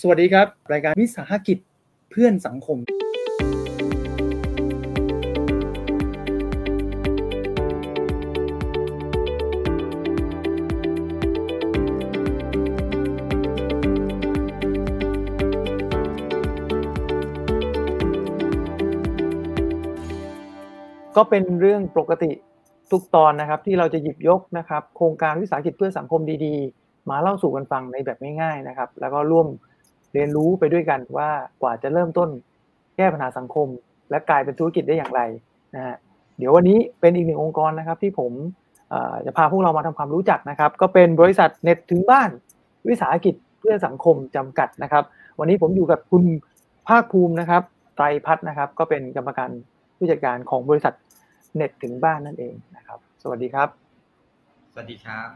สวัสดีครับ รายการวิสาหกิจเพื่อนสังคม ก็เป็นเรื่องปกติทุกตอนนะครับ ที่เราจะหยิบยกนะครับ โครงการวิสาหกิจเพื่อสังคมดีๆ มาเล่าสู่กันฟังในแบบง่ายๆนะครับ แล้วก็ร่วม เรียนรู้ไปด้วยกันว่ากว่าจะเริ่มต้นแก้ปัญหาสังคม และกลายเป็นธุรกิจได้อย่างไรนะฮะเดี๋ยววันนี้เป็นอีกหนึ่งองค์กรนะครับ ที่ผมจะพาพวกเรามาทำความรู้จักนะครับ ก็เป็นบริษัทเน็ตถึงบ้าน วิสาหกิจเพื่อสังคมจำกัดนะครับ วันนี้ผมอยู่กับคุณภาคภูมินะครับไตรพัฒนะครับ ก็เป็นกรรมการผู้จัดการของบริษัทเน็ตถึงบ้านนั่นเองนะครับ สวัสดีครับ สวัสดีครับ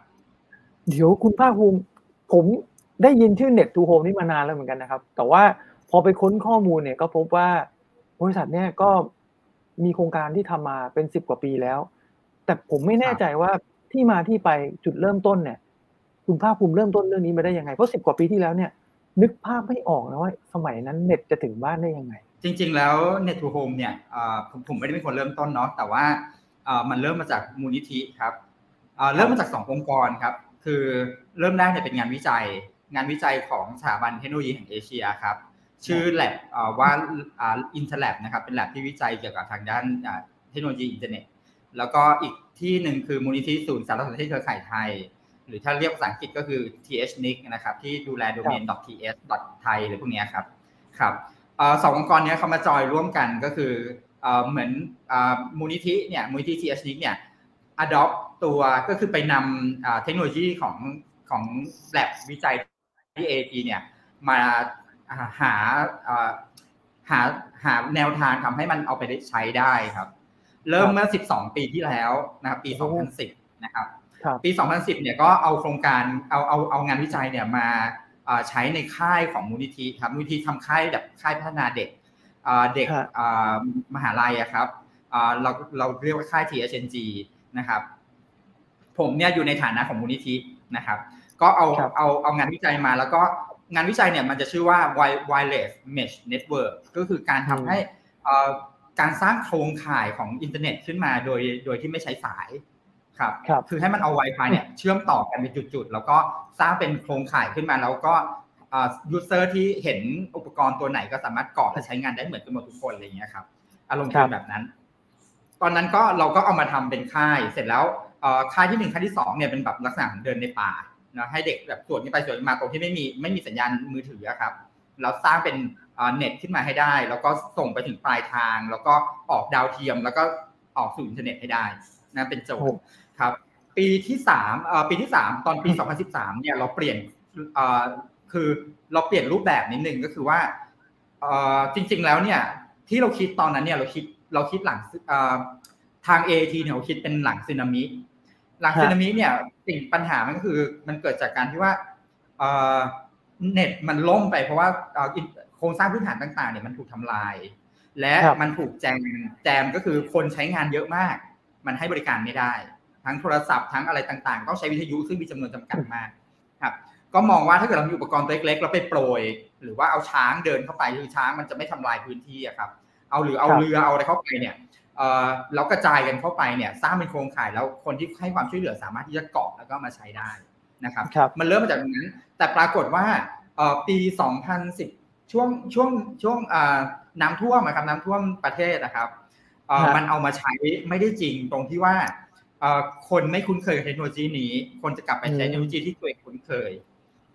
เดี๋ยวคุณภาคภูมิผม ได้ยินชื่อ Net to Home นี่มานานแล้วเหมือนกันนะครับ แต่ว่าพอไปค้นข้อมูลเนี่ยก็พบว่าบริษัทเนี่ยก็มีโครงการที่ทำมาเป็นสิบกว่าปีแล้ว แต่ผมไม่แน่ใจว่าที่มาที่ไปจุดเริ่มต้นเนี่ย คุณภาคภูมิเริ่มต้นเรื่องนี้มาได้ยังไง เพราะสิบกว่าปีที่แล้วเนี่ย นึกภาพไม่ออกนะว่าสมัยนั้นเน็ตจะถึงบ้านได้ยังไง จริง ๆ แล้ว Net to Home เนี่ยผมผมไม่ได้เป็นคนเริ่มต้นเนาะแต่ว่ามันเริ่มมาจากมูลนิธิครับเริ่มมาจากสององค์กรครับ คือเริ่มแรกเนี่ยเป็นงานวิจัย งานวิจัยของสถาบันเทคโนโลยีแห่งเอเชียครับ ชื่อแล็บว่า intERLab นะครับ เป็นแล็บที่วิจัยเกี่ยวกับทางด้านเทคโนโลยีอินเทอร์เน็ต แล้วก็อีกที่หนึ่งคือมูลนิธิศูนย์สารสนเทศเครือข่ายไทย หรือถ้าเรียกภาษาอังกฤษก็คือ THNIC นะครับ ที่ดูแลโดเมน .th .thai หรือพวกนี้ครับครับสององค์กรนี้เขามาจอยร่วมกันก็คือเหมือนมูลนิธิเนี่ยมูลนิธิ thnic เนี่ย adopt ตัวก็คือไปนำเทคโนโลยีของของแลบวิจัย ที่ AT เนี่ยมาหาหาหาแนวทางทำให้มันเอาไปใช้ได้ครับ เริ่มเมื่อ 12 ปีที่แล้วนะครับปี 2010 นะครับปี 2010 เนี่ยก็เอาโครงการเอาเอาเอางานวิจัยเนี่ยมาใช้ในค่ายของมูลนิธิครับมูลนิธิทำค่ายแบบค่ายพัฒนาเด็กเด็กมหาลัยครับเราเราเรียกว่าค่าย THNG นะครับ ผมเนี่ยอยู่ในฐานะของมูลนิธินะครับ ก็เอาเอาเอางานวิจัยมาแล้วก็งานวิจัยเนี่ยมันจะชื่อว่า wireless mesh network ก็คือการทำให้การสร้างโครงข่ายของอินเทอร์เน็ตขึ้นมาโดยโดยที่ไม่ใช้สายครับคือให้มันเอา Wi-Fi เนี่ยเชื่อมต่อกันเป็นจุดๆ แล้วก็สร้างเป็นโครงข่ายขึ้นมาแล้วก็ user ที่เห็นอุปกรณ์ตัวไหนก็สามารถเกาะและใช้งานได้เหมือนกันหมดทุกคนอะไรอย่างเงี้ยครับอารมณ์เป็นแบบนั้น ตอนนั้นก็เราก็เอามาทำเป็นค่าย เสร็จแล้วค่ายที่หนึ่งค่ายที่สองเนี่ยเป็นแบบลักษณะเดินในป่า นะให้เด็กแบบสวดนี้ไปสวดมาตรงที่ไม่มีไม่มีสัญญาณมือถือครับแล้วสร้างเป็นเน็ตขึ้นมาให้ได้ แล้วก็ส่งไปถึงปลายทาง แล้วก็ออกดาวเทียม แล้วก็ออกสู่อินเทอร์เน็ตให้ได้นะเป็นโจทย์ครับ ปีที่สามปีที่สามตอนปีสองพันสิบสามเนี่ยเราเปลี่ยนคือเราเปลี่ยนรูปแบบนิดนึงก็คือว่าจริง ๆ แล้วเนี่ยที่เราคิดตอนนั้นเนี่ยเราคิดเราคิดหลังทาง AT เนี่ยเราคิดเป็นหลังสึนามิ หลังสึนามิเนี่ยสิ่งปัญหามันก็คือมันเกิดจากการที่ว่าเน็ตมันล่มไปเพราะว่าโครงสร้างพื้นฐานต่าง ๆเนี่ยมันถูกทำลาย และมันถูกแจมแจมก็คือคนใช้งานเยอะมาก มันให้บริการไม่ได้ ทั้งโทรศัพท์ทั้งอะไรต่างๆ ต้องใช้วิทยุซึ่งมีจำนวนจำกัดมากครับก็มองว่าถ้าเกิดเรามีอุปกรณ์เล็กๆเราไปโปรย หรือว่าเอาช้างเดินเข้าไปคือช้างมันจะไม่ทำลายพื้นที่ครับ เอาหรือเอาเรือเอาอะไรเข้าไปเนี่ย เรากระจายกันเข้าไปเนี่ยสร้างเป็นโครงข่ายแล้วคนที่ให้ความช่วยเหลือสามารถที่จะเกาะแล้วก็มาใช้ได้นะครับมันเริ่มมาจากตรงนั้น แต่ปรากฏว่าปี 2010 ช่วงช่วงช่วงน้ำท่วมนะครับน้ำท่วมประเทศนะครับมันเอามาใช้ไม่ได้จริงตรงที่ว่าคนไม่คุ้นเคยกับเทคโนโลยีนี้ คนจะกลับไปใช้เทคโนโลยีที่ตัวเองคุ้นเคย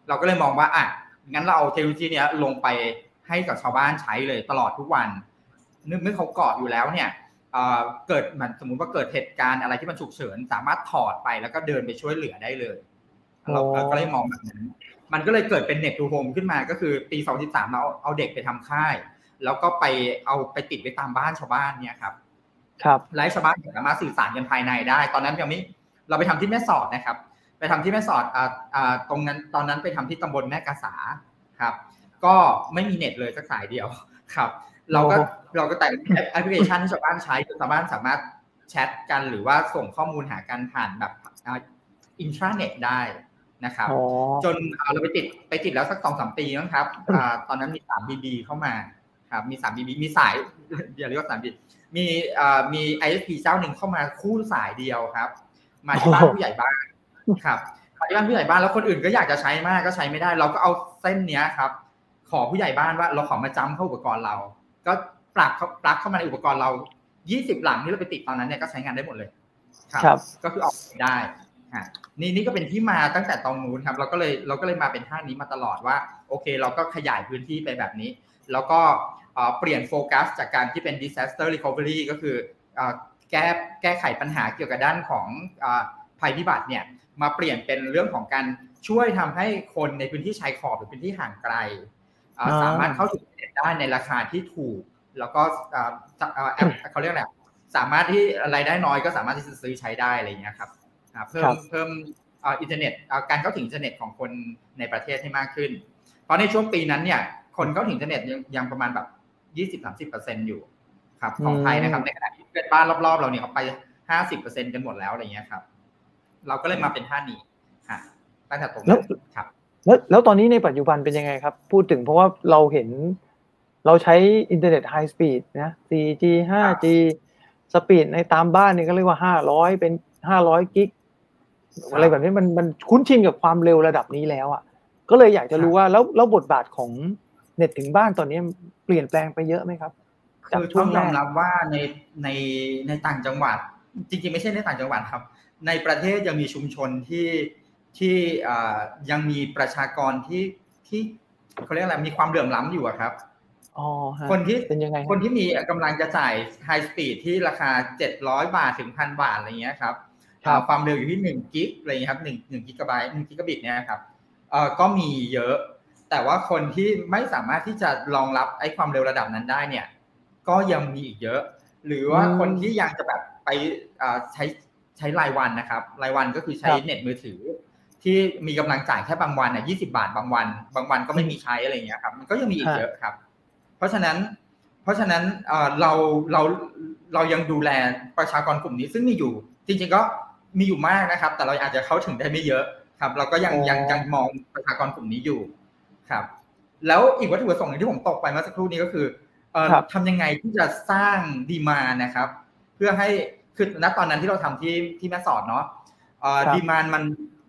เราก็เลยมองว่าอะงั้นเราเอาเทคโนโลยีนี้ลงไปให้กับชาวบ้านใช้เลยตลอดทุกวันเมื่อเขาเกาะอยู่แล้วเนี่ย เกิดมันสมมุติว่าเกิดเหตุการณ์อะไรที่มันฉุกเฉิน สามารถถอดไปแล้วก็เดินไปช่วยเหลือได้เลย เราก็เลยมองแบบนั้น มันก็เลยเกิดเป็น Net2Home ขึ้นมาก็คือปี 2013เราเอาเด็กไปทำค่าย แล้วก็ไปเอาไปติดไว้ตามบ้านชาวบ้านเนี่ยครับ ครับให้ชาวบ้านสามารถสื่อสารกันภายในได้ ตอนนั้นยังไม่เราไปทำที่แม่สอดนะครับ ไปทำที่แม่สอดอ่าอ่าตรงนั้นตอนนั้นไปทำที่ตำบลแม่กาสาครับ ก็ไม่มีเน็ตเลยสักสายเดียวครับ เราก็ เราก็แต่งแอปพลิเคชันที่ชาวบ้านใช้ชาวบ้านสามารถแชทกันหรือว่าส่งข้อมูลหากันผ่านแบบอินทราเน็ตได้นะครับอ๋อจนอ่าเราไปติดไปติดแล้วสักสองสามปีมั้งครับอ่าตอนนั้นมีสามบีบีเข้ามาครับมีสามบีบีมีสายอย่าเรียกว่าสามบีมีอ่ามีไอเอสพีเจ้าหนึ่งเข้ามาคู่สายเดียวครับ มาที่บ้านโอ้โหผู้ใหญ่บ้านครับมาที่บ้านผู้ใหญ่บ้านแล้วคนอื่นก็อยากจะใช้มากก็ใช้ไม่ได้ เราก็เอาเส้นเนี้ยครับ ขอผู้ใหญ่บ้านว่าเราขอมาจำเข้าอุปกรณ์เรา ก็ ปลักเข้าปลักเข้ามาในอุปกรณ์เรา 20 หลังที่เราไปติดตอนนั้นเนี่ยก็ใช้งานได้หมดเลย ครับ ก็คือออกได้ฮะนี่นี่ก็เป็นที่มาตั้งแต่ตอนนู้นครับ เราก็เลยเราก็เลยมาเป็นท่านี้มาตลอดว่า โอเค เราก็ขยายพื้นที่ไปแบบนี้ แล้วก็เอ่อเปลี่ยนโฟกัสจากการที่เป็น disaster recovery ก็คือเอ่อแก้แก้ไขปัญหาเกี่ยวกับด้านของเอ่อภัยพิบัติเนี่ยมาเปลี่ยนเป็นเรื่องของการช่วยทำให้คนในพื้นที่ชายขอบหรือพื้นที่ห่างไกลเอ่ออ่าสามารถเข้าถึงอินเทอร์เน็ตได้ในราคาที่ถูก แล้วก็เอ่อจะเอ่อแอปเขาเรียกอะไรสามารถที่รายได้น้อยก็สามารถที่จะซื้อใช้ได้อะไรอย่างเงี้ยครับอ่าเพิ่มครับเพิ่มเอ่ออินเทอร์เน็ตเอ่อการเข้าถึงอินเทอร์เน็ตของคนในประเทศให้มากขึ้น เพราะในช่วงปีนั้นเนี่ย คนเข้าถึงอินเทอร์เน็ตยังยังประมาณแบบยี่สิบสามสิบเปอร์เซ็นต์อยู่ครับของไทยนะครับในขณะที่เพื่อนบ้านรอบๆ เราเนี่ยเขาไปห้าสิบเปอร์เซ็นต์กันหมดแล้วอะไรเงี้ยครับ เราก็เลยมาเป็นท่านี้ฮะตั้งแต่ตรงนั้นแล้วครับแล้วแล้วตอนนี้ในปัจจุบันเป็นยังไงครับ พูดถึงเพราะว่าเราเห็น เราใช้อินเทอร์เน็ต high speed นะ 4G 5G speed ในตามบ้านเนี่ยก็เรียกว่า 500 เป็น 500 gig ครับอะไรแบบนี้มันมันคุ้นชินกับความเร็วระดับนี้แล้วอะ ก็เลยอยากจะรู้ว่าแล้วแล้วบทบาทของเน็ตถึงบ้านตอนนี้เปลี่ยนแปลงไปเยอะไหมครับจากช่วงแรกคือต้องยอมรับว่าในในในต่างจังหวัด จริงๆ ไม่ใช่ในต่างจังหวัดครับ ในประเทศยังมีชุมชนที่ที่อ่ายังมีประชากรที่ที่เขาเรียกอะไรมีความเหลื่อมล้ำอยู่อะครับ อ๋อฮะคนที่เป็นยังไงคนที่มีกำลังจะจ่าย high speed ที่ราคา 700 บาทถึงพันบาทอะไรเงี้ยครับครับ อ่าความเร็วอยู่ที่1 gig อะไรเงี้ยครับ1 1กิกะไบต์1กิกะบิตเนี่ยครับเอ่อก็มีเยอะ แต่ว่าคนที่ไม่สามารถที่จะรองรับไอ้ความเร็วระดับนั้นได้เนี่ย ก็ยังมีอีกเยอะ หรือว่าอืมคนที่ยังจะแบบไปอ่าใช้ใช้รายวันนะครับรายวันก็คือใช้ครับ เน็ตมือถือ ที่มีกำลังจ่ายแค่บางวันอะ20 บาทบางวัน บางวันก็ไม่มีใช้อะไรเงี้ยครับมันก็ยังมีอีกฮะเยอะครับ เพราะฉะนั้น เพราะฉะนั้นเอ่อเราเราเรายังดูแลประชากรกลุ่มนี้ซึ่งมีอยู่จริงๆก็มีอยู่มากนะครับ แต่เราอาจจะเข้าถึงได้ไม่เยอะครับ เราก็ยังอ๋อยังยังมองประชากรกลุ่มนี้อยู่ครับ แล้วอีกวัตถุประสงค์หนึ่งที่ผมตกไปเมื่อสักครู่นี้ก็คือเอ่อครับทำยังไงที่จะสร้างดีมานะครับ เพื่อให้คือณตอนนั้นที่เราทำที่ที่แม่สอดเนาะครับดีมานมัน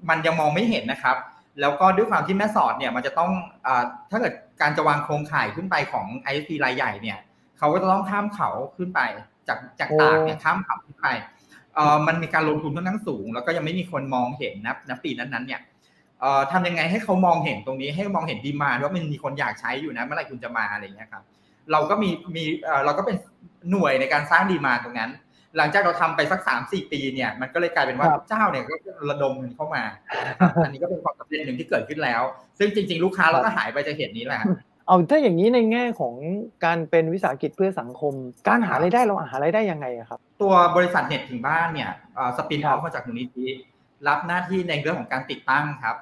มันยังมองไม่เห็นนะครับ แล้วก็ด้วยความที่แม่สอดเนี่ยมันจะต้องอาถ้าเกิดการจะวางโครงข่ายขึ้นไปของ ISP รายใหญ่เนี่ยเขาก็จะต้องข้ามเขาขึ้นไป จากจากโอ้ตากเนี่ยข้ามเขาขึ้นไปเอ่อมันมีการลงทุนค่อนข้างสูง แล้วก็ยังไม่มีคนมองเห็นนะณปีนั้นๆเนี่ยเอ่อทำยังไงให้เขามองเห็นตรงนี้ให้มองเห็นดีมาว่ามันมีคนอยากใช้อยู่นะเมื่อไหร่คุณจะมาอะไรอย่างเงี้ยครับเราก็มีมีเอ่อเราก็เป็นหน่วยในการสร้างดีมาตรงนั้น หลังจากเราทำไปสักสามสี่ปีเนี่ย มันก็เลยกลายเป็นว่าครับเจ้าเนี่ยก็ระดมเงินเข้ามา อันนี้ก็เป็นความสำเร็จหนึ่งที่เกิดขึ้นแล้ว ซึ่งจริง ๆ ลูกค้าเราก็หายไปจะเห็นนี้แหละเอาถ้าอย่างนี้ในแง่ของการเป็นวิสาหกิจเพื่อสังคม การหารายได้เราหารายได้ยังไงอะครับ ตัวบริษัทเน็ตถึงบ้านเนี่ยspin off ครับ มาจากมูลนิธิรับหน้าที่ในเรื่องของการติดตั้งครับ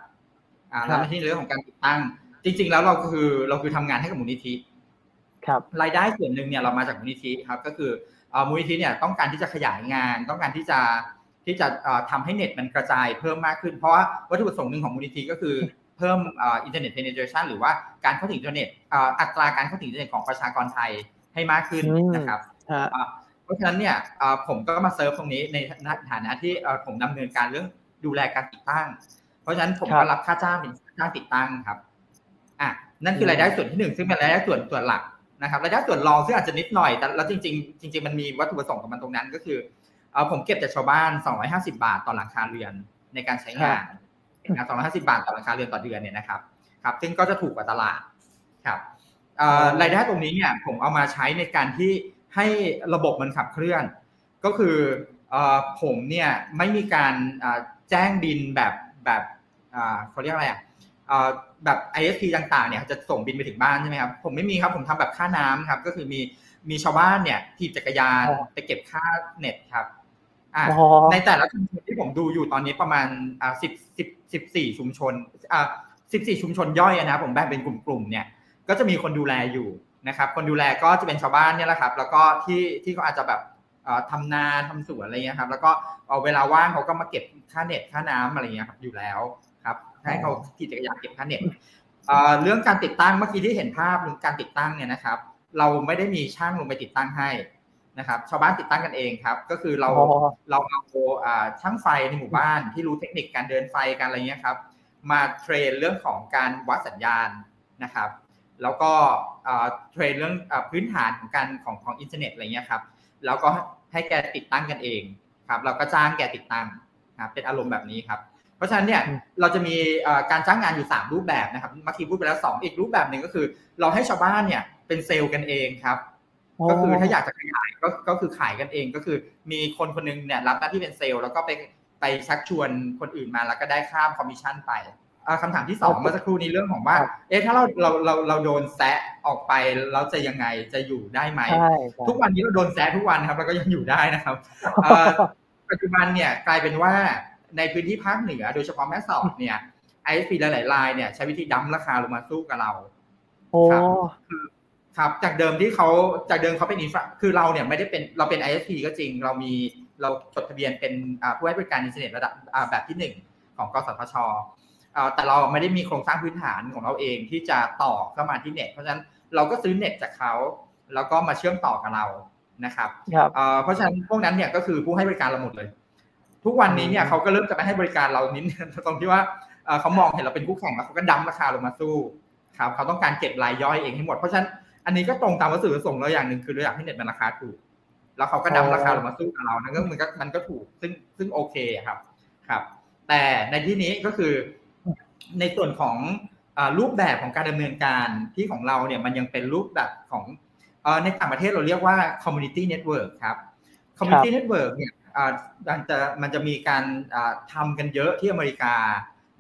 อ่าครับรับหน้าที่ในเรื่องของการติดตั้ง จริง ๆ แล้วเราคือเราคือทำงานให้กับมูลนิธิครับรายได้ส่วนหนึ่งเนี่ยเรามาจากมูลนิธิครับ ก็คือเอ่อ มูลนิธิเนี่ยต้องการที่จะขยายงาน ต้องการที่จะที่จะเอ่อทำให้เน็ตมันกระจายเพิ่มมากขึ้น เพราะว่าวัตถุประสงค์หนึ่งของมูลนิธิก็คือเพิ่มอินเทอร์เน็ตเพเนเ r ชันหรือว่าการเข้าถึงอินเทอร์เน็ตอัตราการเข้าถึงอินเทอร์เน็ตของประชากรไทยให้มากขึ้นนะครับเพราะฉะนั้นเนี่ยผมก็มาเซิร์ฟตรงนี้ในฐานะที่ผมดำเนินการเรื่องดูแลการติดตั้ง เพราะฉะนั้นผมก็รับค่าจ้างเป็นค่าจ้างติดตั้งครับอะนั่นคือรายได้ส่วนที่หนึ่งซึ่งเป็นรายได้ส่วนส่วนหลัก นะครับรายได้ส่วนรองซึ่งอาจจะนิดหน่อยแต่แล้วจริงๆจริง ๆ มันมีวัตถุประสงค์กับมันตรงนั้นก็คือเอ่อผมเก็บจากชาวบ้าน 250 บาทต่อหลังคาเรือนในการใช้งานนะ250 บาทต่อหลังคาเรือนต่อเดือนเนี่ยนะครับครับ ซึ่งก็จะถูกกว่าตลาดครับเอ่อรายได้ตรงนี้เนี่ยผมเอามาใช้ในการที่ให้ระบบมันขับเคลื่อน ก็คือเอ่อผมเนี่ยไม่มีการอ่าแจ้งบินแบบแบบอ่าเขาเรียกอะไรอะอ่า แบบ ISP ต่างๆเนี่ยจะส่งบินไปถึงบ้านใช่ไหมครับผมไม่มีครับผมทำแบบค่าน้ำครับ ก็คือมีมีชาวบ้านเนี่ยถีบจักรยานอ๋อไปเก็บค่าเน็ตครับอ่าอ๋อในแต่ละชุมชนที่ผมดูอยู่ตอนนี้ประมาณอ่าสิบสิบสิบสี่ชุมชนอ่าสิบสี่ชุมชนย่อยอะนะผมแบ่งเป็นกลุ่มๆเนี่ย ก็จะมีคนดูแลอยู่นะครับ คนดูแลก็จะเป็นชาวบ้านเนี่ยแหละครับ แล้วก็ที่ที่เขาอาจจะแบบเอ่อทำนาทำสวนอะไรเงี้ยครับ แล้วก็เอาเวลาว่างเขาก็มาเก็บค่าเน็ตค่าน้ำอะไรเงี้ยครับอยู่แล้วครับ ให้เขาขี่จักรยานเก็บค่าเน็ตเรื่องการติดตั้งเมื่อกี้ที่เห็นภาพเรื่องการติดตั้งเนี่ยนะครับ เราไม่ได้มีช่างลงไปติดตั้งให้นะครับ ชาวบ้านติดตั้งกันเองครับ ก็คือเราเราเอาช่างไฟในหมู่บ้านที่รู้เทคนิคการเดินไฟการอะไรเงี้ยครับ มา train เรื่องของการวัดสัญญาณนะครับ แล้วก็ train เรื่องพื้นฐานของการของของอินเทอร์เน็ตอะไรเงี้ยครับแล้วก็ให้แกติดตั้งกันเองครับ เราก็จ้างแกติดตั้งครับเป็นอารมณ์แบบนี้ครับ เพราะฉะนั้นเนี่ยเราจะมีการจ้างงานอยู่ 3 รูปแบบนะครับเมื่อกี้พูดไปแล้ว 2 อีกรูปแบบหนึ่งก็คือ เราให้ชาวบ้านเนี่ยเป็นเซลล์กันเองครับก็คือถ้าอยากจะขยายก็ก็คือขายกันเองก็คือมีคนคนนึงเนี่ยรับหน้าที่เป็นเซลล์แล้วก็ไปไปชักชวนคนอื่นมาแล้วก็ได้ค่าคอมมิชชั่นไปคำถามที่สองเมื่อสักครู่นี้เรื่องของว่า เอ๊ะถ้าเราเราเราเราโดนแซะออกไปเราจะยังไงจะอยู่ได้ไหม ทุกวันนี้เราโดนแซะทุกวันครับเราก็ยังอยู่ได้นะครับปัจจุบันเนี่ยกลายเป็นว่า ในพื้นที่ภาคเหนือโดยเฉพาะแม่สอดเนี่ย ISP หลายๆรายเนี่ยใช้วิธี dump ราคาลงมาสู้กับเราครับคือครับจากเดิมที่เขาจากเดิมเขาเป็น infra คือเราเนี่ยไม่ได้เป็นเราเป็น ISP ก็จริง เรามีเราจดทะเบียนเป็นผู้ให้บริการอินเทอร์เน็ตระดับแบบที่หนึ่งของกสทชแต่เราไม่ได้มีโครงสร้างพื้นฐานของเราเองที่จะต่อเข้ามาที่เน็ต เพราะฉะนั้นเราก็ซื้อเน็ตจากเขาแล้วก็มาเชื่อมต่อกับเรานะครับเพราะฉะนั้นพวกนั้นเนี่ยก็คือผู้ให้บริการเราหมดเลย ทุกวันนี้เนี่ยเขาก็เริ่มจะไปให้บริการเรานิดตรงที่ว่าเขามองเห็นเราเป็นคู่แข่งแล้วเขาก็ดั้มราคาลงมาสู้ครับเขาต้องการเก็บรายย่อยเองให้หมดเพราะฉะนั้นอันนี้ก็ตรงตามวัตถุประสงค์เราอย่างหนึ่งคือเราอยากให้เน็ตมันราคาถูก แล้วเขาก็ดั้มราคาลงมาสู้กับเรานั่นก็มันก็มันก็ถูกซึ่งซึ่งโอเคครับครับ แต่ในที่นี้ก็คือในส่วนของรูปแบบของการดำเนินการที่ของเราเนี่ยมันยังเป็นรูปแบบของในต่างประเทศเราเรียกว่า community network ครับ community network เนี่ย มันจะมันจะมีการทำกันเยอะที่อเมริกา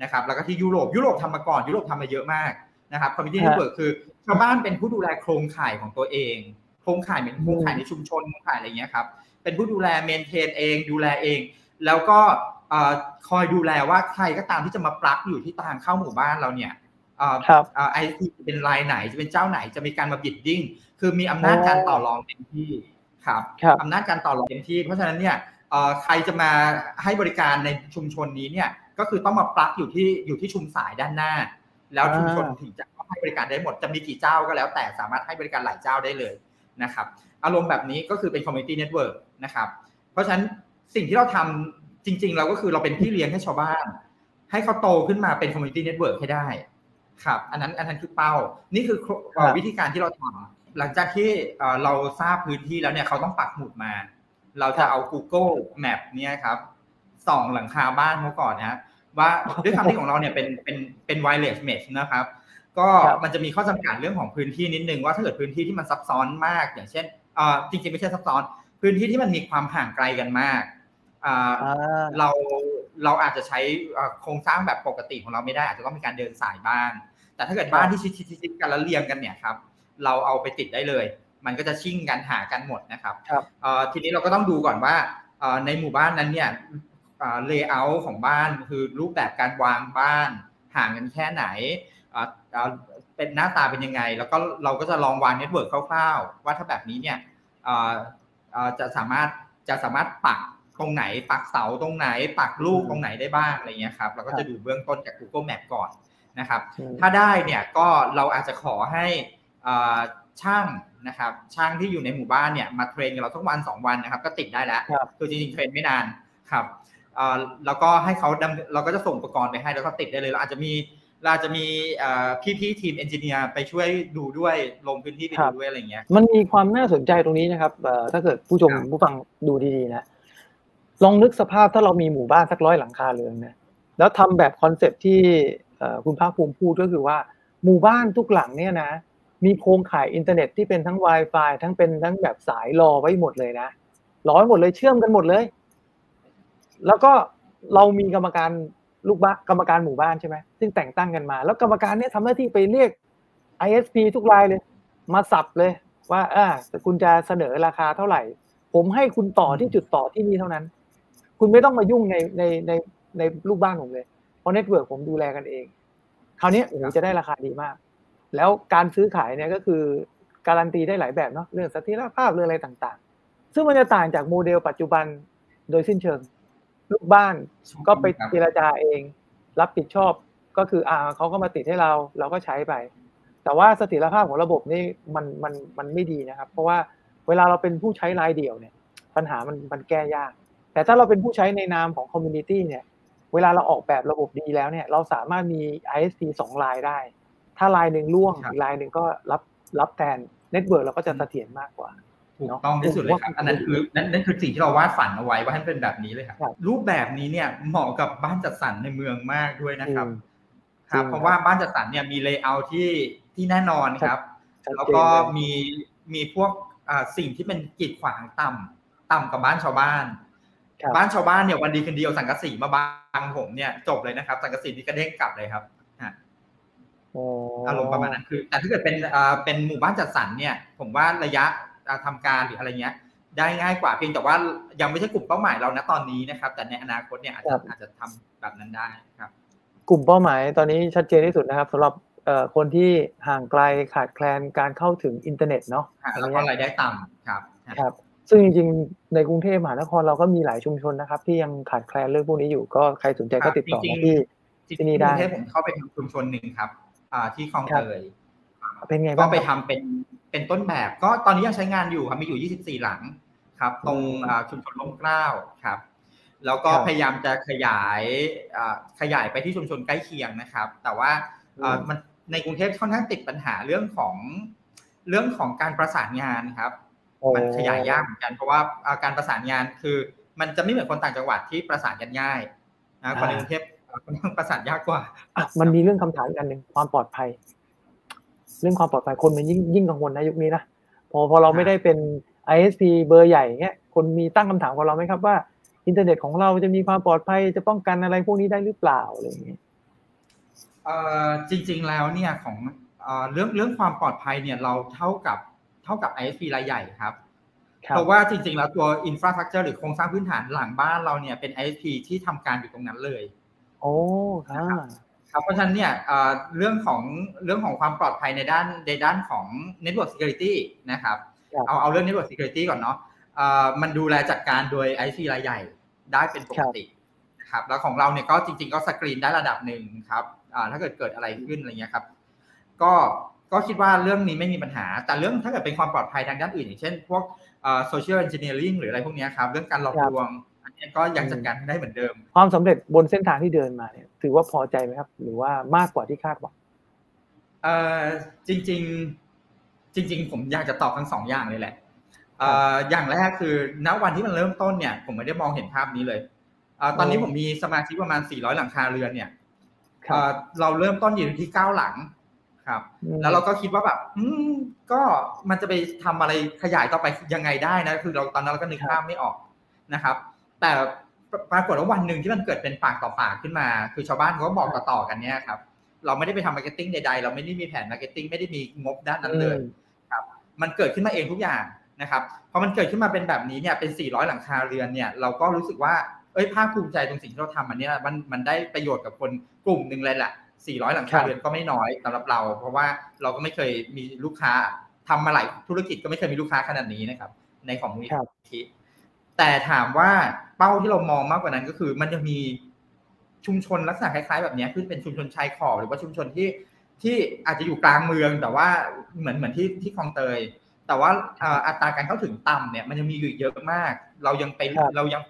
นะครับแล้วก็ที่ยุโรปยุโรปทำมาก่อนยุโรปทำมาเยอะมากนะครับ community network คือชาวบ้านเป็นผู้ดูแลโครงข่ายของตัวเอง โครงข่ายเป็นโครงข่ายในชุมชนโครงข่ายอะไรเงี้ยครับเป็นผู้ดูแล maintain เอง ดูแลเอง แล้วก็คอยดูแลว่าใครก็ตามที่จะมาปลักอยู่ที่ทางเข้าหมู่บ้านเราเนี่ย ISP รายไหนจะเป็นเจ้าไหนจะมีการมา biddingคือมีอำนาจการต่อรองเต็มที่ครับอำนาจการต่อรองเต็มที่ เพราะฉะนั้นเนี่ย ใครจะมาให้บริการในชุมชนนี้เนี่ยก็คือต้องมาปลักอยู่ที่อยู่ที่ชุมสายด้านหน้า แล้วชุมชนถึงจะให้บริการได้หมดจะมีกี่เจ้าก็แล้ว แต่สามารถให้บริการหลายเจ้าได้เลยนะครับ อารมณ์แบบนี้ก็คือเป็น community network นะครับ เพราะฉะนั้นสิ่งที่เราทำจริง ๆ เราก็คือเราเป็นพี่เลี้ยงให้ชาวบ้าน ให้เขาโตขึ้นมาเป็น community network ให้ได้ครับอันนั้นอันนั้นคือเป้า นี่คือวิธีการที่เราทำหลังจากที่เราทราบพื้นที่แล้วเนี่ยเขาต้องปักหมุดมา เราจะเอา Google Map เนี่ยครับส่องหลังคาบ้านเขาก่อนนะว่าด้วยความที่ของเราเนี่ยเป็นเป็นเป็น wireless mesh นะครับ ก็มันจะมีข้อจำกัดเรื่องของพื้นที่นิดนึงว่าถ้าเกิดพื้นที่ที่มันซับซ้อนมาก อย่างเช่นจริงๆไม่ใช่ซับซ้อน พื้นที่ที่มันมีความห่างไกลกันมากเราเราอาจจะใช้โครงสร้างแบบปกติของเราไม่ได้ อาจจะต้องมีการเดินสายบ้างแต่ถ้าเกิดบ้านที่ชิดๆกันแล้วเรียงกันเนี่ยครับ เราเอาไปติดได้เลย มันก็จะชิ่งกันหากันหมดนะครับทีนี้เราก็ต้องดูก่อนว่าในหมู่บ้านนั้นเนี่ย layout ของบ้านคือรูปแบบการวางบ้านห่างกันแค่ไหนเป็นหน้าตาเป็นยังไง แล้วก็เราก็จะลองวาง network คร่าวๆ ว่าถ้าแบบนี้เนี่ยจะสามารถจะสามารถปักตรงไหน ปักเสาตรงไหน ปักลูกตรงไหนได้บ้างอะไรเงี้ยครับเราก็จะดูเบื้องต้นจาก Google Map ก่อนนะครับ ถ้าได้เนี่ยก็เราอาจจะขอให้ช่าง นะครับช่างที่อยู่ในหมู่บ้านเนี่ยมาเทรนกับเราทุกวัน2วันนะครับ ก็ติดได้แล้วคือจริงๆเทรนไม่นานครับแล้วก็ให้เขาดำเราก็จะส่งอุปกรณ์ไปให้แล้วก็ติดได้เลยเราอาจจะมีเราจะมีพี่พี่ทีมเอนจิเนียร์ไปช่วยดูด้วยลงพื้นที่ไปดูด้วยอะไรเงี้ย มันมีความน่าสนใจตรงนี้นะครับถ้าเกิดผู้ชมผู้ฟังดูดีๆนะลองนึกสภาพถ้าเรามีหมู่บ้านสักร้อยหลังคาเรือนนะแล้วทำแบบ concept ที่คุณภาคภูมิพูดก็คือว่า หมู่บ้านทุกหลังเนี่ยนะ มีโครงข่ายอินเทอร์เน็ตที่เป็นทั้ง Wi-Fi ทั้งเป็นทั้งแบบสายรอไว้หมดเลยนะรอไว้หมดเลยเชื่อมกันหมดเลย แล้วก็เรามีกรรมการลูกบ้านกรรมการหมู่บ้านใช่ไหมซึ่งแต่งตั้งกันมา แล้วกรรมการเนี่ยทำหน้าที่ไปเรียก ISP ทุกรายเลย มาสับเลย ว่าอ่าคุณจะเสนอราคาเท่าไหร่ ผมให้คุณต่อที่จุดต่อที่นี่เท่านั้น คุณไม่ต้องมายุ่งในในในในลูกบ้านผมเลย เพราะ network ผมดูแลกันเอง คราวนี้โอ้โหจะได้ราคาดีมาก แล้วการซื้อขายเนี่ยก็คือการันตีได้หลายแบบเนาะเรื่องเสถียรภาพเรื่องอะไรต่างๆ ซึ่งมันจะต่างจากโมเดลปัจจุบันโดยสิ้นเชิง ลูกบ้านก็ไปเจรจาเอง รับผิดชอบก็ก็คืออ่าเขาก็มาติดให้เราเราก็ใช้ไป แต่ว่าเสถียรภาพของระบบนี่มันมันมันไม่ดีนะครับ เพราะว่าเวลาเราเป็นผู้ใช้รายเดี่ยวเนี่ย ปัญหามันมันแก้ยาก แต่ถ้าเราเป็นผู้ใช้ในนามของ community เนี่ย เวลาเราออกแบบระบบดีแล้วเนี่ย เราสามารถมี ISP สองรายได้ ถ้ารายหนึ่งร่วงครับอีกรายหนึ่งก็รับรับแทน network เราก็จะเสถียรมากกว่าถูกต้องที่สุดเลยครับอันนั้นคือนั่นนั่นคือสิ่งที่เราวาดฝันเอาไว้ว่าให้มันเป็นแบบนี้เลยครับครับ รูปแบบนี้เนี่ยเหมาะกับบ้านจัดสรรในเมืองมากด้วยนะครับอืมครับจริงเพราะว่าบ้านจัดสรรเนี่ยมี layer ที่ที่แน่นอนครับชัดแล้วเจนก็เลยมีมีพวกอ่าสิ่งที่เป็นกีดขวางต่ำต่ำกว่าบ้านชาวบ้านครับบ้านชาวบ้านเนี่ยวันดีคืนดีเอาสังกะสีมาบังผมเนี่ยจบเลยนะครับ สังกะสีนี่กระเด้งกลับเลยครับโอ้อารมณ์ประมาณนั้นคือ แต่ถ้าเกิดเป็นอ่าเป็นหมู่บ้านจัดสรรเนี่ย ผมว่าระยะอ่าทำการหรืออะไรเงี้ย ได้ง่ายกว่าเพียงแต่ว่ายังไม่ใช่กลุ่มเป้าหมายเรานะตอนนี้นะครับ แต่ในอนาคตเนี่ยอาจจะอาจจะทำแบบนั้นได้ครับ กลุ่มเป้าหมายตอนนี้ชัดเจนที่สุดนะครับสำหรับเอ่อคนที่ห่างไกลขาดแคลนการเข้าถึงอินเทอร์เน็ตเนาะอะอันแล้วนี้ก็รายได้ต่ำครับครับ ซึ่งจริงๆในกรุงเทพมหานครเราก็มีหลายชุมชนนะครับ ที่ยังขาดแคลนเรื่องพวกนี้อยู่ก็ใครสนใจก็ติดต่อจริมางที่จริงที่นี่ๆได้กรุงเทพผมเข้าไปทำชุมชนหนึ่งครับอ่า ที่คลองครัเตบยเป็นไงก็บ้างไปคทำรับเป็นเป็นต้นแบบ ก็ตอนนี้ยังใช้งานอยู่ครับมีอยู่ 24 หลังครับ ตรงอืมอ่าชุมชนร่มเกล้าครับ แล้วก็ครับพยายามจะขยายอ่าขยายไปที่ชุมชนใกล้เคียงนะครับ แต่ว่าอ่าอืมมันในกรุงเทพค่อนข้างติดปัญหาเรื่องของเรื่องของการประสานงานครับโอ้มันขยายยากเหมือนกันเพราะว่าอ่าการประสานงานคือ มันจะไม่เหมือนคนต่างจังหวัดที่ประสานกันง่ายนะคนในกรุงเทพอ่า ค่อนข้างประสานยากกว่าอะมันมีเรื่องคำถามอีกอันหนึ่งความปลอดภัย เรื่องความปลอดภัยคนมันยิ่งยิ่งกังวลนะยุคนี้นะพอพอเราไม่ได้เป็น ISP เบอร์ใหญ่เงี้ยคนมีตั้งคำถามกับเราไหมครับว่าอินเทอร์เน็ตของเราจะมีความปลอดภัยจะป้องกันอะไรพวกนี้ได้หรือเปล่าอะไรอย่างเงี้ยเอ่อจริง ๆแล้วเนี่ยของเอ่อเรื่องเรื่องความปลอดภัยเนี่ยเราเท่ากับเท่ากับ ISP รายใหญ่ครับครับเพราะว่าจริง ๆ แล้วตัว infrastructure หรือโครงสร้างพื้นฐานหลังบ้านเราเนี่ยเป็น ISP ที่ทำการอยู่ตรงนั้นเลย โอ้ค่ะครับเพราะฉะนั้นเนี่ยเอ่อเรื่องของเรื่องของความปลอดภัยในด้านในด้านของ network security นะครับครับเอาเอาเรื่อง network security ก่อนเนาะเอ่อมันดูแลจัดการโดย ISP รายใหญ่ได้เป็นปกติครับแล้วของเราเนี่ยก็จริง ๆ ก็สกรีนได้ระดับหนึ่งครับอ่าถ้าเกิดเกิดอะไรขึ้นอะไรเงี้ยครับ ก็ก็คิดว่าเรื่องนี้ไม่มีปัญหา แต่เรื่องถ้าเกิดเป็นความปลอดภัยทางด้านอื่น อย่างเช่นพวกเอ่อ social engineering หรืออะไรพวกเนี้ยครับ เรื่องการหลอกครับลวงอันเนี้ย ก็ยังจัดการไม่ได้เหมือนเดิม ความสำเร็จบนเส้นทางที่เดินมาเนี่ย ถือว่าพอใจไหมครับ หรือว่ามากกว่าที่คาดหวังเอ่อจริง ๆ จริง ๆ ผมอยากจะตอบทั้งสองอย่างเลยแหละเอ่ออย่างแรกคือณวันที่มันเริ่มต้นเนี่ย ผมไม่ได้มองเห็นภาพนี้เลยเอ่อตอนนี้โอ้ผมมีสมาชิกประมาณ 400 หลังคาเรือนเนี่ยครับเอ่อเราเริ่มต้นอยู่ที่ 9 หลังครับอืมแล้วเราก็คิดว่าแบบอืมก็มันจะไปทำอะไรขยายต่อไปยังไงได้นะ คือเราตอนนั้นเราก็นึกภาพไม่ออกนะครับ แต่ปรากฏว่าวันหนึ่งที่มันเกิดเป็นปากต่อปากขึ้นมา คือชาวบ้านเขาก็บอกต่อๆกันเนี่ยครับ เราไม่ได้ไปทำ marketing ใดๆ เราไม่ได้มีแผน marketing ไม่ได้มีงบด้านนั้นเลยครับ มันเกิดขึ้นมาเองทุกอย่างนะครับพอมันเกิดขึ้นมาเป็นแบบนี้เนี่ยเป็น 400 หลังคาเรือนเนี่ยเราก็รู้สึกว่าเอ้ยภาคภูมิใจตรงสิ่งที่เราทำอันเนี้ยมันมันได้ประโยชน์กับคนกลุ่มหนึ่งเลยแหละ 400 หลังคาเรือนก็ไม่น้อยสำหรับเรา เพราะว่าเราก็ไม่เคยมีลูกค้าทำมาหลายธุรกิจก็ไม่เคยมีลูกค้าขนาดนี้นะครับ ในของมูลนิครับธิแต่ถามว่า เป้าที่เรามองมากกว่านั้นก็คือ มันยังมีชุมชนลักษณะคล้ายๆ แบบเนี้ยคือเป็นชุมชนชายขอบหรือว่าชุมชนที่ที่อาจจะอยู่กลางเมืองแต่ว่าเหมือนเหมือนที่ที่คลองเตย แต่ว่าเอ่ออัตราการเข้าถึงต่ำเนี่ยมันยังมีอยู่อีกเยอะมาก เรายังไปครับเรายัง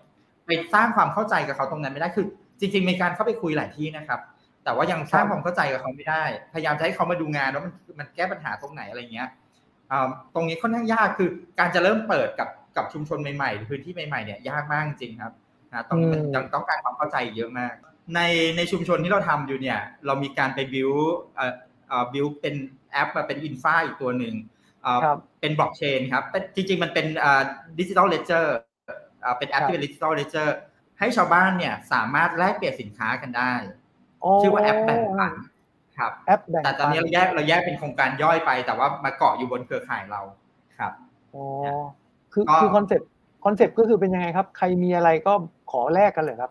ไปสร้างความเข้าใจกับเขาตรงนั้นไม่ได้คือ จริง ๆ มีการเข้าไปคุยหลายที่นะครับ แต่ว่ายังสร้างความเข้าใจกับเขาไม่ได้ พยายามจะให้เขามาดูงานว่ามันมันแก้ปัญหาตรงไหนอะไรเงี้ยอ่าตรงนี้ค่อนข้างยากคือการจะเริ่มเปิดกับ กับชุมชนใหม่ๆหรือพื้นที่ใหม่ๆเนี่ยยากมากจริงครับนะตรงนี้มันอืมยังต้องการความเข้าใจเยอะมาก ในในชุมชนที่เราทำอยู่เนี่ย เรามีการไปบิวเอ่อเอ่อบิวเป็นแอปมาเป็นอินฟาอีกตัวหนึ่งเอ่อครับเป็นบล็อกเชนครับเป็นจริงๆ มันเป็น digital ledger เป็นแอปครับที่เป็น digital ledger ให้ชาวบ้านเนี่ยสามารถแลกเปลี่ยนสินค้ากันได้โอ้ชื่อว่าแอปแบ่งปันครับแอปแบ่งแต่ตอนนี้เราแยกเราแยกเป็นโครงการย่อยไป แต่ว่ามาเกาะอยู่บนเครือข่ายเราครับอ๋อ คือก็คือคอนเซ็ปต์ concept ก็คือเป็นยังไงครับ ใครมีอะไรก็ขอแลกกันเลยครับ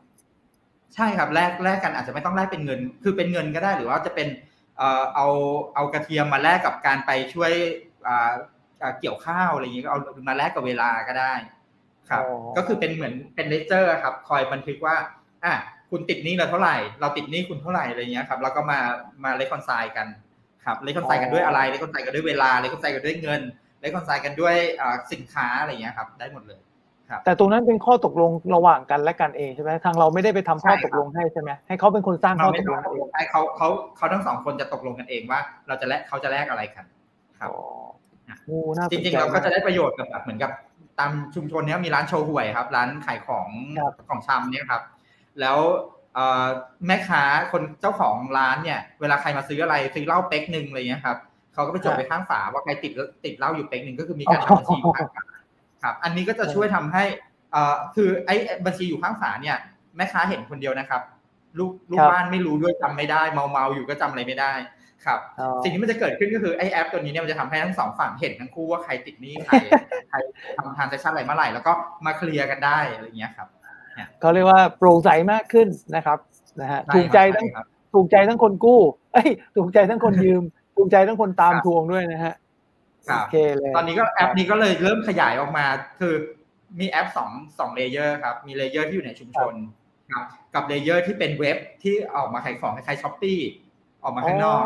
ใช่ครับแลกแลกกันอาจจะไม่ต้องแลกเป็นเงิน คือเป็นเงินก็ได้หรือว่าจะเป็นเอ่อเอาเอากระเทียมมาแลกกับการไปช่วยอ่าอ่าเกี่ยวข้าวอะไรอย่างนี้ก็เอามาแลกกับเวลาก็ได้ ครับอ๋อก็คือเป็นเหมือนเป็น ledger ครับ คอยบันทึกว่าอะคุณติดหนี้เราเท่าไหร่ เราติดหนี้คุณเท่าไหร่อะไรเงี้ยครับ แล้วก็มามาเลคอนไซน์กัน ครับเลคอนไซน์กันด้วยอะไรเลคอนไซน์กันด้วยเวลาเลคอนไซน์กันด้วยเงิน เลคอนไซน์กันด้วยสินค้าอะไรเงี้ยครับ ได้หมดเลยครับแต่ตรงนั้นเป็นข้อตกลงระหว่างกันและกันเองใช่ไหมทางเราไม่ได้ไปทำข้อตกลงให้ใช่ไหมให้เขาเป็นคนสร้างเราข้อไม่ตกต้ลองงตกเอลงงให้เขาเขาเขาทั้งสองคนจะตกลงกันเองว่า เราจะแลกเขาจะแลกอะไรกันครับอ๋อโอ้น่าสจนใจริงๆเราก็จะได้ประโยชน์กับแบบเหมือนกับตามชุมชนเนี้ยมีร้านโชห่วยครับ ร้านขายของครับของชำเนี่ยครับ แล้วเอ่อแม่ค้าคนเจ้าของร้านเนี่ย เวลาใครมาซื้ออะไรซื้อเหล้าเป๊กหนึ่งอะไรเงี้ยครับ เขาก็ไปจดไปข้างฝาว่าใครติดติดเหล้าอยู่เป๊กหนึ่งก็คือมีการทำบัญชีอยู่ข้างฝาครับ อันนี้ก็จะช่วยทำให้เอ่อคือไอ้บัญชีอยู่ข้างฝาเนี่ยแม่ค้าเห็นคนเดียวนะครับ ลูกลูกบ้านไม่รู้ด้วยจำไม่ได้ เมาเมาๆอยู่ก็จำอะไรไม่ได้ครับอ๋อสิ่งที่มันจะเกิดขึ้นก็คือไอ้แอปตัวนี้เนี่ยมันจะทำให้ทั้งสองฝั่งเห็นทั้งคู่ว่าใครติดหนี้ใครใครทำ transaction อะไรเมื่อไหร่แล้วก็มาเคลียร์กันได้อะไรอย่างเงี้ยครับเขาเรียกว่าโปร่งใสมากขึ้นนะครับนะฮะได้ถูกใจทั้งครับถูกใจทั้งคนกู้เอ้ยถูกใจทั้งคนยืม ถูกใจทั้งคนตามครับทวงด้วยนะฮะครับโอเคเลยตอนนี้ก็แอปนี้ก็เลยเริ่มขยายออกมา คือมีแอปสองสอง layer ครับ มี layer ที่อยู่ในชุมชนครับกับ layer ที่เป็นเว็บที่ออกมาขายของคล้ายๆ Shopee ออกมาข้างนอก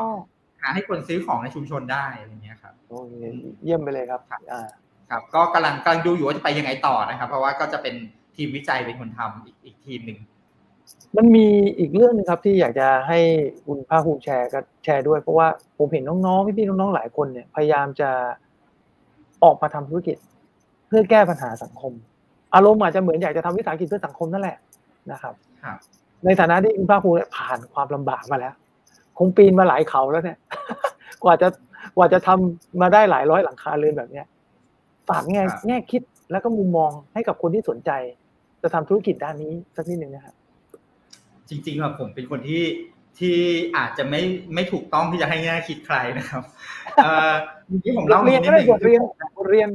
หาให้คนซื้อของในชุมชนได้อะไรอย่างเงี้ยครับโอเคเยี่ยมไปเลยครับครับอ่าครับ ก็กำลังกำลังดูอยู่ว่าจะไปยังไงต่อนะครับ เพราะว่าก็จะเป็นทีมวิจัยเป็นคนทำอีกอีกทีมหนึ่ง มันมีอีกเรื่องหนึงครับที่อยากจะให้คุณภาคภูมิแชร์ก็แชร์ด้วย เพราะว่าผมเห็นน้องๆพี่ๆน้องๆหลายคนเนี่ย พยายามจะออกมาทำธุรกิจ เพื่อแก้ปัญหาสังคม อารมณ์อาจจะเหมือนอยากจะทำวิสาหกิจเพื่อสังคมนั่นแหละนะครับครับในฐานะที่คุณภาคภูมิเนี่ยผ่านความลำบากมาแล้ว คงปีนมาหลายเขาแล้วเนี่ย กว่าจะกว่าจะทำมาได้หลายร้อยหลังคาเรือนแบบเนี้ยฝากแง่ครับแง่คิดแล้วก็มุมมองให้กับคนที่สนใจ จะทำธุรกิจด้านนี้สักนิดหนึ่งนะครับ จริงๆอะผมเป็นคนที่ที่อาจจะไม่ไม่ถูกต้องที่จะให้แง่คิดใครนะครับเอ่อที่ผมบเล่าทเรียนนิก็ดได้นึงบทเรียนบทเรียน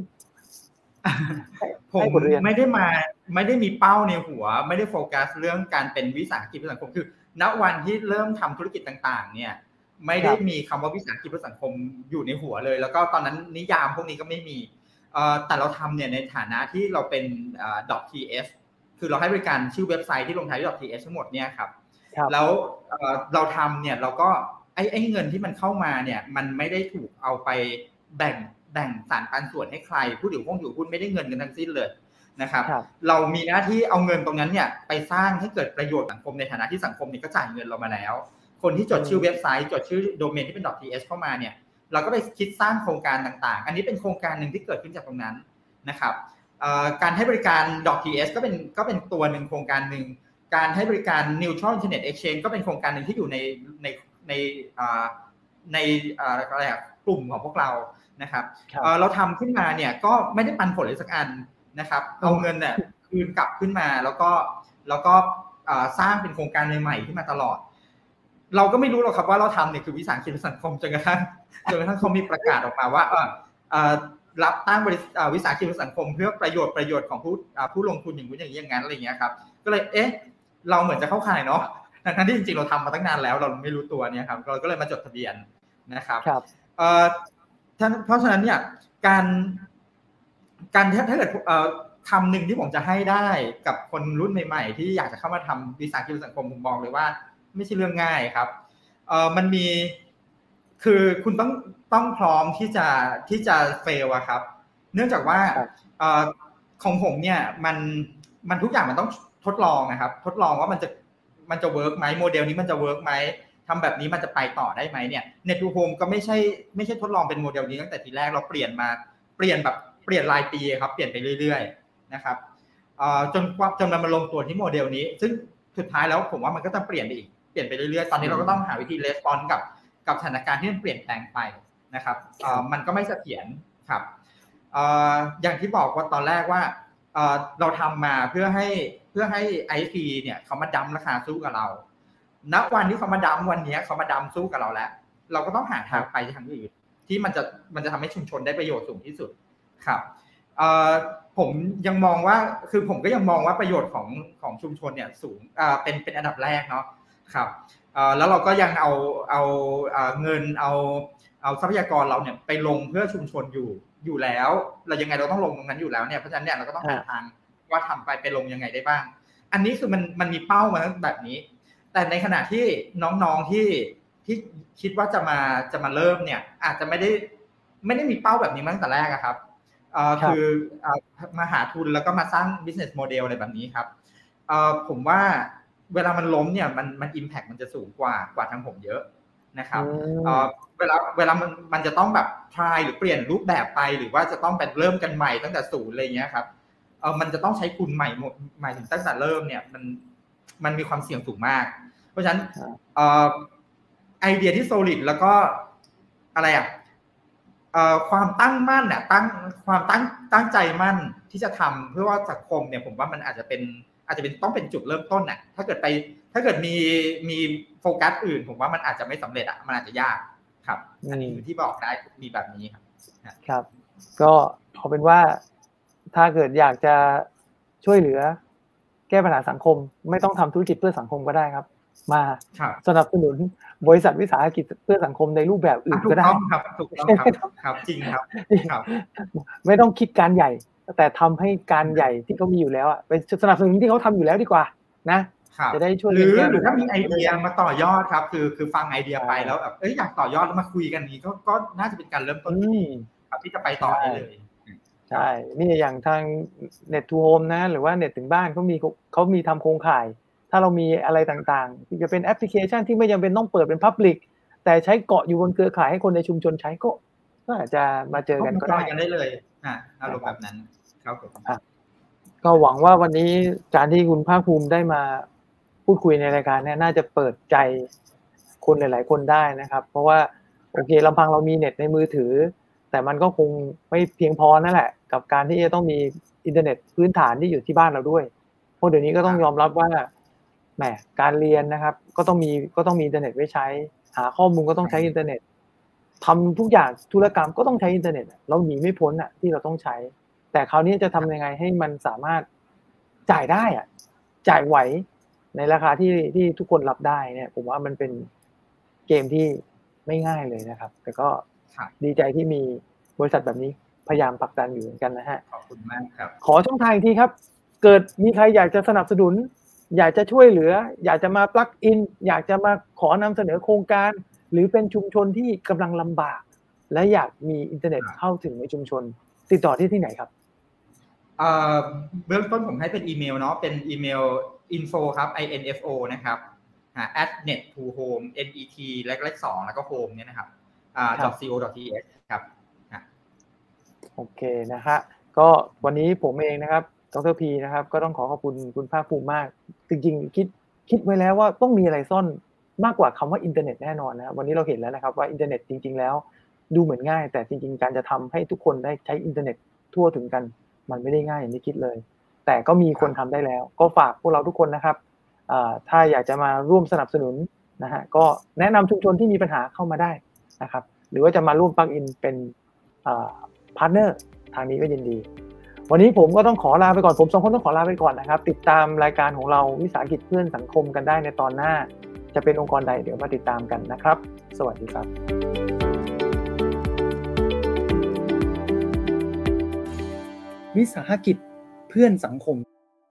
ผมให้บทเรียนไม่ได้มาไม่ได้มีเป้าในหัว ไม่ได้โฟกัสเรื่องการเป็นวิสาหกิจเพื่อสังคมคือ ณวันที่เริ่มทำธุรกิจต่าง ๆ เนี่ย ไม่ได้มีคำว่าวิสาหกิจเพื่อสังคมอยู่ในหัวเลย แล้วก็ตอนนั้นนิยามพวกนี้ก็ไม่มีเอ่อแต่เราทำเนี่ยในฐานะที่เราเป็นเอ่อ .ts คือเราให้บริการชื่อเว็บไซต์ที่ลงท้ายด้วย .ts ทั้งหมดเนี่ยครับครับแล้วเอ่อเราทำเนี่ยเราก็ไอ้ไอ้เงินที่มันเข้ามาเนี่ยมันไม่ได้ถูกเอาไปแบ่งแบ่งสารปันส่วนให้ใคร ผู้ถือหุ้นถือหุ้นไม่ได้เงินกันทั้งสิ้นเลยนะครับครับ เรามีหน้าที่เอาเงินตรงนั้นเนี่ยไปสร้างให้เกิดประโยชน์สังคมในฐานะที่สังคมเนี่ยก็จ่ายเงินเรามาแล้ว คนที่จดชื่อเว็บไซต์ จดชื่อโดเมนที่เป็น .ts เข้ามาเนี่ยเราก็ไปคิดสร้างโครงการต่างๆ อันนี้เป็นโครงการหนึ่งที่เกิดขึ้นจากตรงนั้นนะครับเอ่อ การให้บริการ .ts ก็เป็นก็เป็นตัวหนึ่งโครงการหนึ่ง การให้บริการ Neutral Internet Exchange ก็เป็นโครงการหนึ่งที่อยู่ในในในอ่าในอ่าอะไรอะกลุ่มของพวกเรานะครับครับเอ่อเราทำขึ้นมาเนี่ยก็ไม่ได้ปันผลเลยสักอันนะครับเอาเงินเนี่ยคืนกลับขึ้นมาแล้วก็แล้วก็อ่าสร้างเป็นโครงการใหม่ๆขึ้นมาตลอด เราก็ไม่รู้หรอกครับว่าเราทำเนี่ยคือวิสาหกิจสังคมจนกระทั่งจนกระทั่งเขามีประกาศออกมาว่าเออเอ่อ รับตั้งบริษัทอ่าวิสาหกิจสังคม เพื่อประโยชน์ประโยชน์ของผู้อ่าผู้ลงทุนอย่างนู้นอย่างนี้อย่างนั้นอะไรอย่างเงี้ยครับก็เลยเอ๊ะเราเหมือนจะเข้าข่ายเนาะทั้งๆที่จริงๆเราทำมาตั้งนานแล้ว เราไม่รู้ตัวเนี่ยครับเราก็เลยมาจดทะเบียนนะครับครับเอ่อท่านเพราะฉะนั้นเนี่ยการการถ้าถ้าเกิดเอ่อคำหนึ่งที่ผมจะให้ได้กับคนรุ่นใหม่ๆ ที่อยากจะเข้ามาทำวิสาหกิจสังคมผมบอกเลยว่า ไม่ใช่เรื่องง่ายครับเอ่อมันมี คือคุณต้องต้องพร้อมที่จะที่จะเฟลอะครับ เนื่องจากว่าครับเอ่อของผมเนี่ยมันมันทุกอย่างมันต้องทดลองนะครับ ทดลองว่ามันจะมันจะ work ไหมโมเดลนี้มันจะ work ไหมทำแบบนี้มันจะไปต่อได้ไหมเนี่ย Net to Home ก็ไม่ใช่ไม่ใช่ทดลองเป็นโมเดลนี้ตั้งแต่ทีแรกเราเปลี่ยนมาเปลี่ยนแบบเปลี่ยนรายปีครับ เปลี่ยนไปเรื่อย ๆ นะครับเอ่อจนกว่าจนมันมาลงตัวที่โมเดลนี้ ซึ่งสุดท้ายแล้วผมว่ามันก็จะเปลี่ยนไปอีกเปลี่ยนไปเรื่อยๆตอนนี้เราก็ต้องหาวิธี respond กับ กับสถานการณ์ที่มันเปลี่ยนแปลงไปนะครับมันก็ไม่เสถียรครับอย่างที่บอกว่าตอนแรกว่าเราทำมาเพื่อให้เพื่อให้ไอพีเนี่ยเขามาดั้มราคาสู้กับเราณวันที่เขามาดั้มวันนี้เขามาดั้มสู้กับเราแล้ว เราก็ต้องหาทางไปทางอื่นที่มันจะมันจะทำให้ชุมชนได้ประโยชน์สูงที่สุดครับผมยังมองว่าคือผมก็ยังมองว่าประโยชน์ของของชุมชนเนี่ยสูงเป็นเป็นอันดับแรกเนาะครับ แล้วเราก็ยังเอาเอาเอ่อเงินเอาเอาทรัพยากรเราเนี่ยไปลงเพื่อชุมชนอยู่อยู่แล้ว เรายังไงเราต้องลงตรงนั้นอยู่แล้วเนี่ยเพราะฉะนั้นเนี่ยเราก็ต้องหาทางว่าทำไปไปลงยังไงได้บ้าง อันนี้คือมันมันมีเป้ามาแบบนี้ แต่ในขณะที่น้องๆที่ที่คิดว่าจะมาจะมาเริ่มเนี่ย อาจจะไม่ได้ไม่ได้มีเป้าแบบนี้มาตั้งแต่แรกอะครับเอ่อคือมาหาทุนแล้วก็มาสร้าง business model อะไรแบบนี้ครับเอ่อผมว่า เวลามันล้มเนี่ยมันมัน impact มันจะสูงกว่ากว่าทางผมเยอะนะครับเอ่อเวลาเวลามันมันจะต้องแบบ try หรือเปลี่ยนรูปแบบไป หรือว่าจะต้องแบบเริ่มกันใหม่ตั้งแต่ศูนย์อะไรเงี้ยครับเออมันจะต้องใช้คุณใหม่หมดหมายถึงตั้งแต่เริ่มเนี่ยมันมันมีความเสี่ยงสูงมาก เพราะฉะนั้นเอ่อไอเดียที่ solid แล้วก็อะไรอะเอ่อความตั้งมั่นอะตั้งความตั้งตั้งใจมั่นที่จะทำเพื่อว่าสังคมเนี่ยผมว่ามันอาจจะเป็น อาจจะเป็นต้องเป็นจุดเริ่มต้นน่ะ ถ้าเกิดไป ถ้าเกิดมีมีโฟกัสอื่น ผมว่ามันอาจจะไม่สำเร็จอะมันอาจจะยากครับ อันนี้คือที่บอกได้มีแบบนี้ครับ ครับ ก็เอาเป็นว่าถ้าเกิดอยากจะช่วยเหลือ แก้ปัญหาสังคม ไม่ต้องทำธุรกิจเพื่อสังคมก็ได้ครับ มาสนับสนุนบริษัทวิสาหกิจเพื่อสังคมในรูปแบบอื่นก็ได้ครับถูกต้องครับครับจริงครับครับ ไม่ต้องคิดการใหญ่ แต่ทำให้การใหญ่ที่เขามีอยู่แล้วอะไปสนับสนุนที่เขาทำอยู่แล้วดีกว่า นะจะได้ช่วยหรือหรือถ้ามีไอเดียมาต่อยอดครับ คือคือฟังไอเดียไปแล้วแบบเอ้ยอยากต่อยอดแล้วมาคุยกันนี้ก็ก็น่าจะเป็นการเริ่มต้นที่ดีครับที่จะไปต่อได้เลยใช่นี่อย่างทาง Net to Home นะ หรือว่า Net ถึงบ้านเขามีเขามีทำโครงข่าย ถ้าเรามีอะไรต่างๆ ที่จะเป็นแอปพลิเคชันที่ไม่จำเป็นต้องเปิดเป็น Public แต่ใช้เกาะอยู่บนเครือข่ายให้คนในชุมชนใช้ก็ก็อาจจะมาเจอกันก็ได้กันได้เลยอ่าอารมณ์แบบนั้น ครับผมก็หวังว่าวันนี้การที่คุณภาคภูมิได้มาพูดคุยในรายการเนี่ยน่าจะเปิดใจคนหลาย ๆ คนได้นะครับ เพราะว่าโอเคลำพังเรามีเน็ตในมือถือ แต่มันก็คงไม่เพียงพอนั่นแหละ กับการที่จะต้องมีอินเทอร์เน็ตพื้นฐานที่อยู่ที่บ้านเราด้วยเพราะเดี๋ยวนี้ก็ต้องยอมรับว่าแหมการเรียนนะครับ ก็ต้องมีก็ต้องมีอินเทอร์เน็ตไว้ใช้ หาข้อมูลก็ต้องใช้อินเทอร์เน็ตทำทุกอย่างธุรกรรมก็ต้องใช้อินเทอร์เน็ตเราหนีไม่พ้นอะที่เราต้องใช้ แต่คราวนี้จะทำยังไงให้มันสามารถจ่ายได้อะจ่ายไหวในราคาที่ที่ทุกคนรับได้เนี่ย ผมว่ามันเป็นเกมที่ไม่ง่ายเลยนะครับ แต่ก็ดีใจที่มีบริษัทแบบนี้พยายามผลักดันอยู่เหมือนกันนะฮะขอบคุณมากครับ ขอช่องทางที่ครับ เกิดมีใครอยากจะสนับสนุน อยากจะช่วยเหลือ อยากจะมา plug in อยากจะมาขอนำเสนอโครงการ หรือเป็นชุมชนที่กำลังลำบาก และอยากมีอินเทอร์เน็ตเข้าถึงในชุมชน ติดต่อที่ที่ไหนครับ เบื้องต้นผมให้เป็นอีเมลเนาะเป็นอีเมล info ครับ info นะครับ at net to home net เลขเลขสองแล้วก็ home เนี่ยนะครับอ่า co th ครับโอเคนะฮะก็วันนี้ผมเองนะครับดรพีนะครับ ก็ต้องขอขอบคุณคุณภาคภูมิมาก จริงๆ คิดคิดไว้แล้วว่าต้องมีอะไรซ่อนมากกว่าคำว่าอินเทอร์เน็ตแน่นอนนะวันนี้เราเห็นแล้วนะครับว่าอินเทอร์เน็ตจริง ๆ แล้ว ดูเหมือนง่าย แต่จริง ๆ การจะทำให้ทุกคนได้ใช้อินเทอร์เน็ตทั่วถึงกัน มันไม่ได้ง่ายอย่างที่คิดเลย แต่ก็มีคนทำได้แล้ว ก็ฝากพวกเราทุกคนนะครับถ้าอยากจะมาร่วมสนับสนุนนะฮะก็แนะนำชุมชนที่มีปัญหาเข้ามาได้นะครับ หรือว่าจะมาร่วม plug in เป็น partner ทางนี้ก็ยินดี วันนี้ผมก็ต้องขอลาไปก่อนผมสองคนต้องขอลาไปก่อนนะครับ ติดตามรายการของเราวิสาหกิจเพื่อสังคมกันได้ในตอนหน้า จะเป็นองค์กรใดเดี๋ยวมาติดตามกันนะครับ สวัสดีครับ วิสาหกิจเพื่อนสังคม